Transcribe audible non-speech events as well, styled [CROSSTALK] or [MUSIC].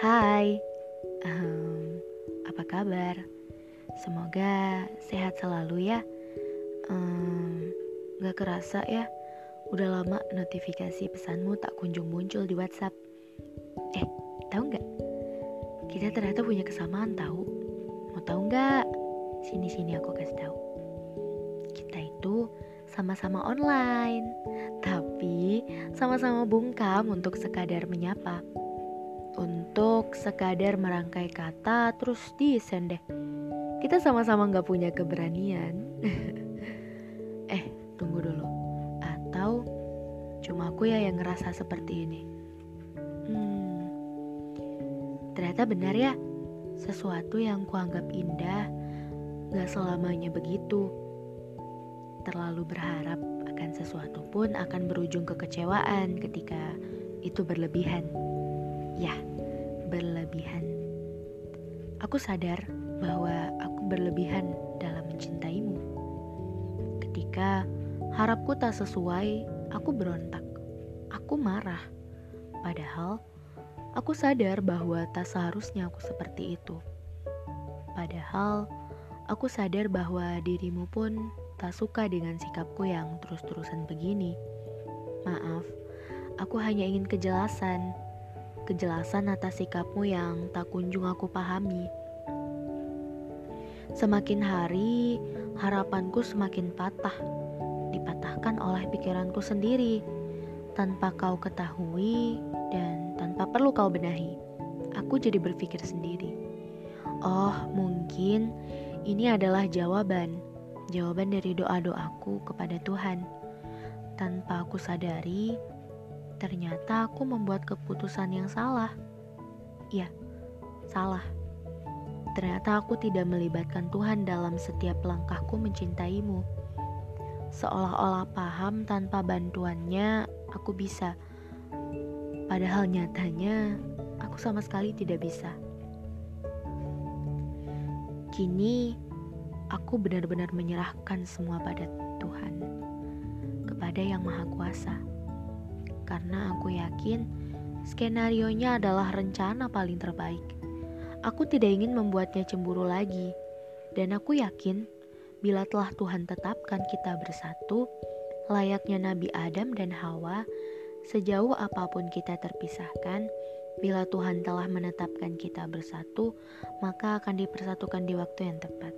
Hai, um, apa kabar? Semoga sehat selalu ya. Um, gak kerasa ya, udah lama notifikasi pesanmu tak kunjung muncul di WhatsApp. Eh, tahu nggak? Kita ternyata punya kesamaan tahu. Mau tahu nggak? Sini sini aku kasih tahu. Kita itu sama-sama online, tapi sama-sama bungkam untuk sekadar menyapa untuk sekadar merangkai kata terus desain deh. Kita sama-sama nggak punya keberanian. [LAUGHS] eh, tunggu dulu. Atau cuma aku ya yang ngerasa seperti ini. Hmm, ternyata benar ya. Sesuatu yang kuanggap indah gak selamanya begitu. Terlalu berharap akan sesuatu pun akan berujung kekecewaan ketika itu berlebihan. Ya, berlebihan. Aku sadar bahwa aku berlebihan dalam mencintaimu. Ketika harapku tak sesuai, aku berontak. Aku marah. Padahal aku sadar bahwa tak seharusnya aku seperti itu. Padahal aku sadar bahwa dirimu pun tak suka dengan sikapku yang terus-terusan begini. Maaf, aku hanya ingin kejelasan kejelasan atas sikapmu yang tak kunjung aku pahami. Semakin hari, harapanku semakin patah, dipatahkan oleh pikiranku sendiri, tanpa kau ketahui dan tanpa perlu kau benahi. Aku jadi berpikir sendiri. Oh, mungkin ini adalah jawaban, jawaban dari doa-doaku kepada Tuhan. Tanpa aku sadari, ternyata aku membuat keputusan yang salah. Ya, salah. Ternyata aku tidak melibatkan Tuhan dalam setiap langkahku mencintaimu. Seolah-olah paham tanpa bantuannya aku bisa. Padahal nyatanya aku sama sekali tidak bisa. Kini aku benar-benar menyerahkan semua pada Tuhan, kepada Yang Maha Kuasa karena aku yakin skenario-nya adalah rencana paling terbaik. Aku tidak ingin membuatnya cemburu lagi, dan aku yakin bila telah Tuhan tetapkan kita bersatu, layaknya Nabi Adam dan Hawa, sejauh apa pun kita terpisahkan, bila Tuhan telah menetapkan kita bersatu, maka akan dipersatukan di waktu yang tepat.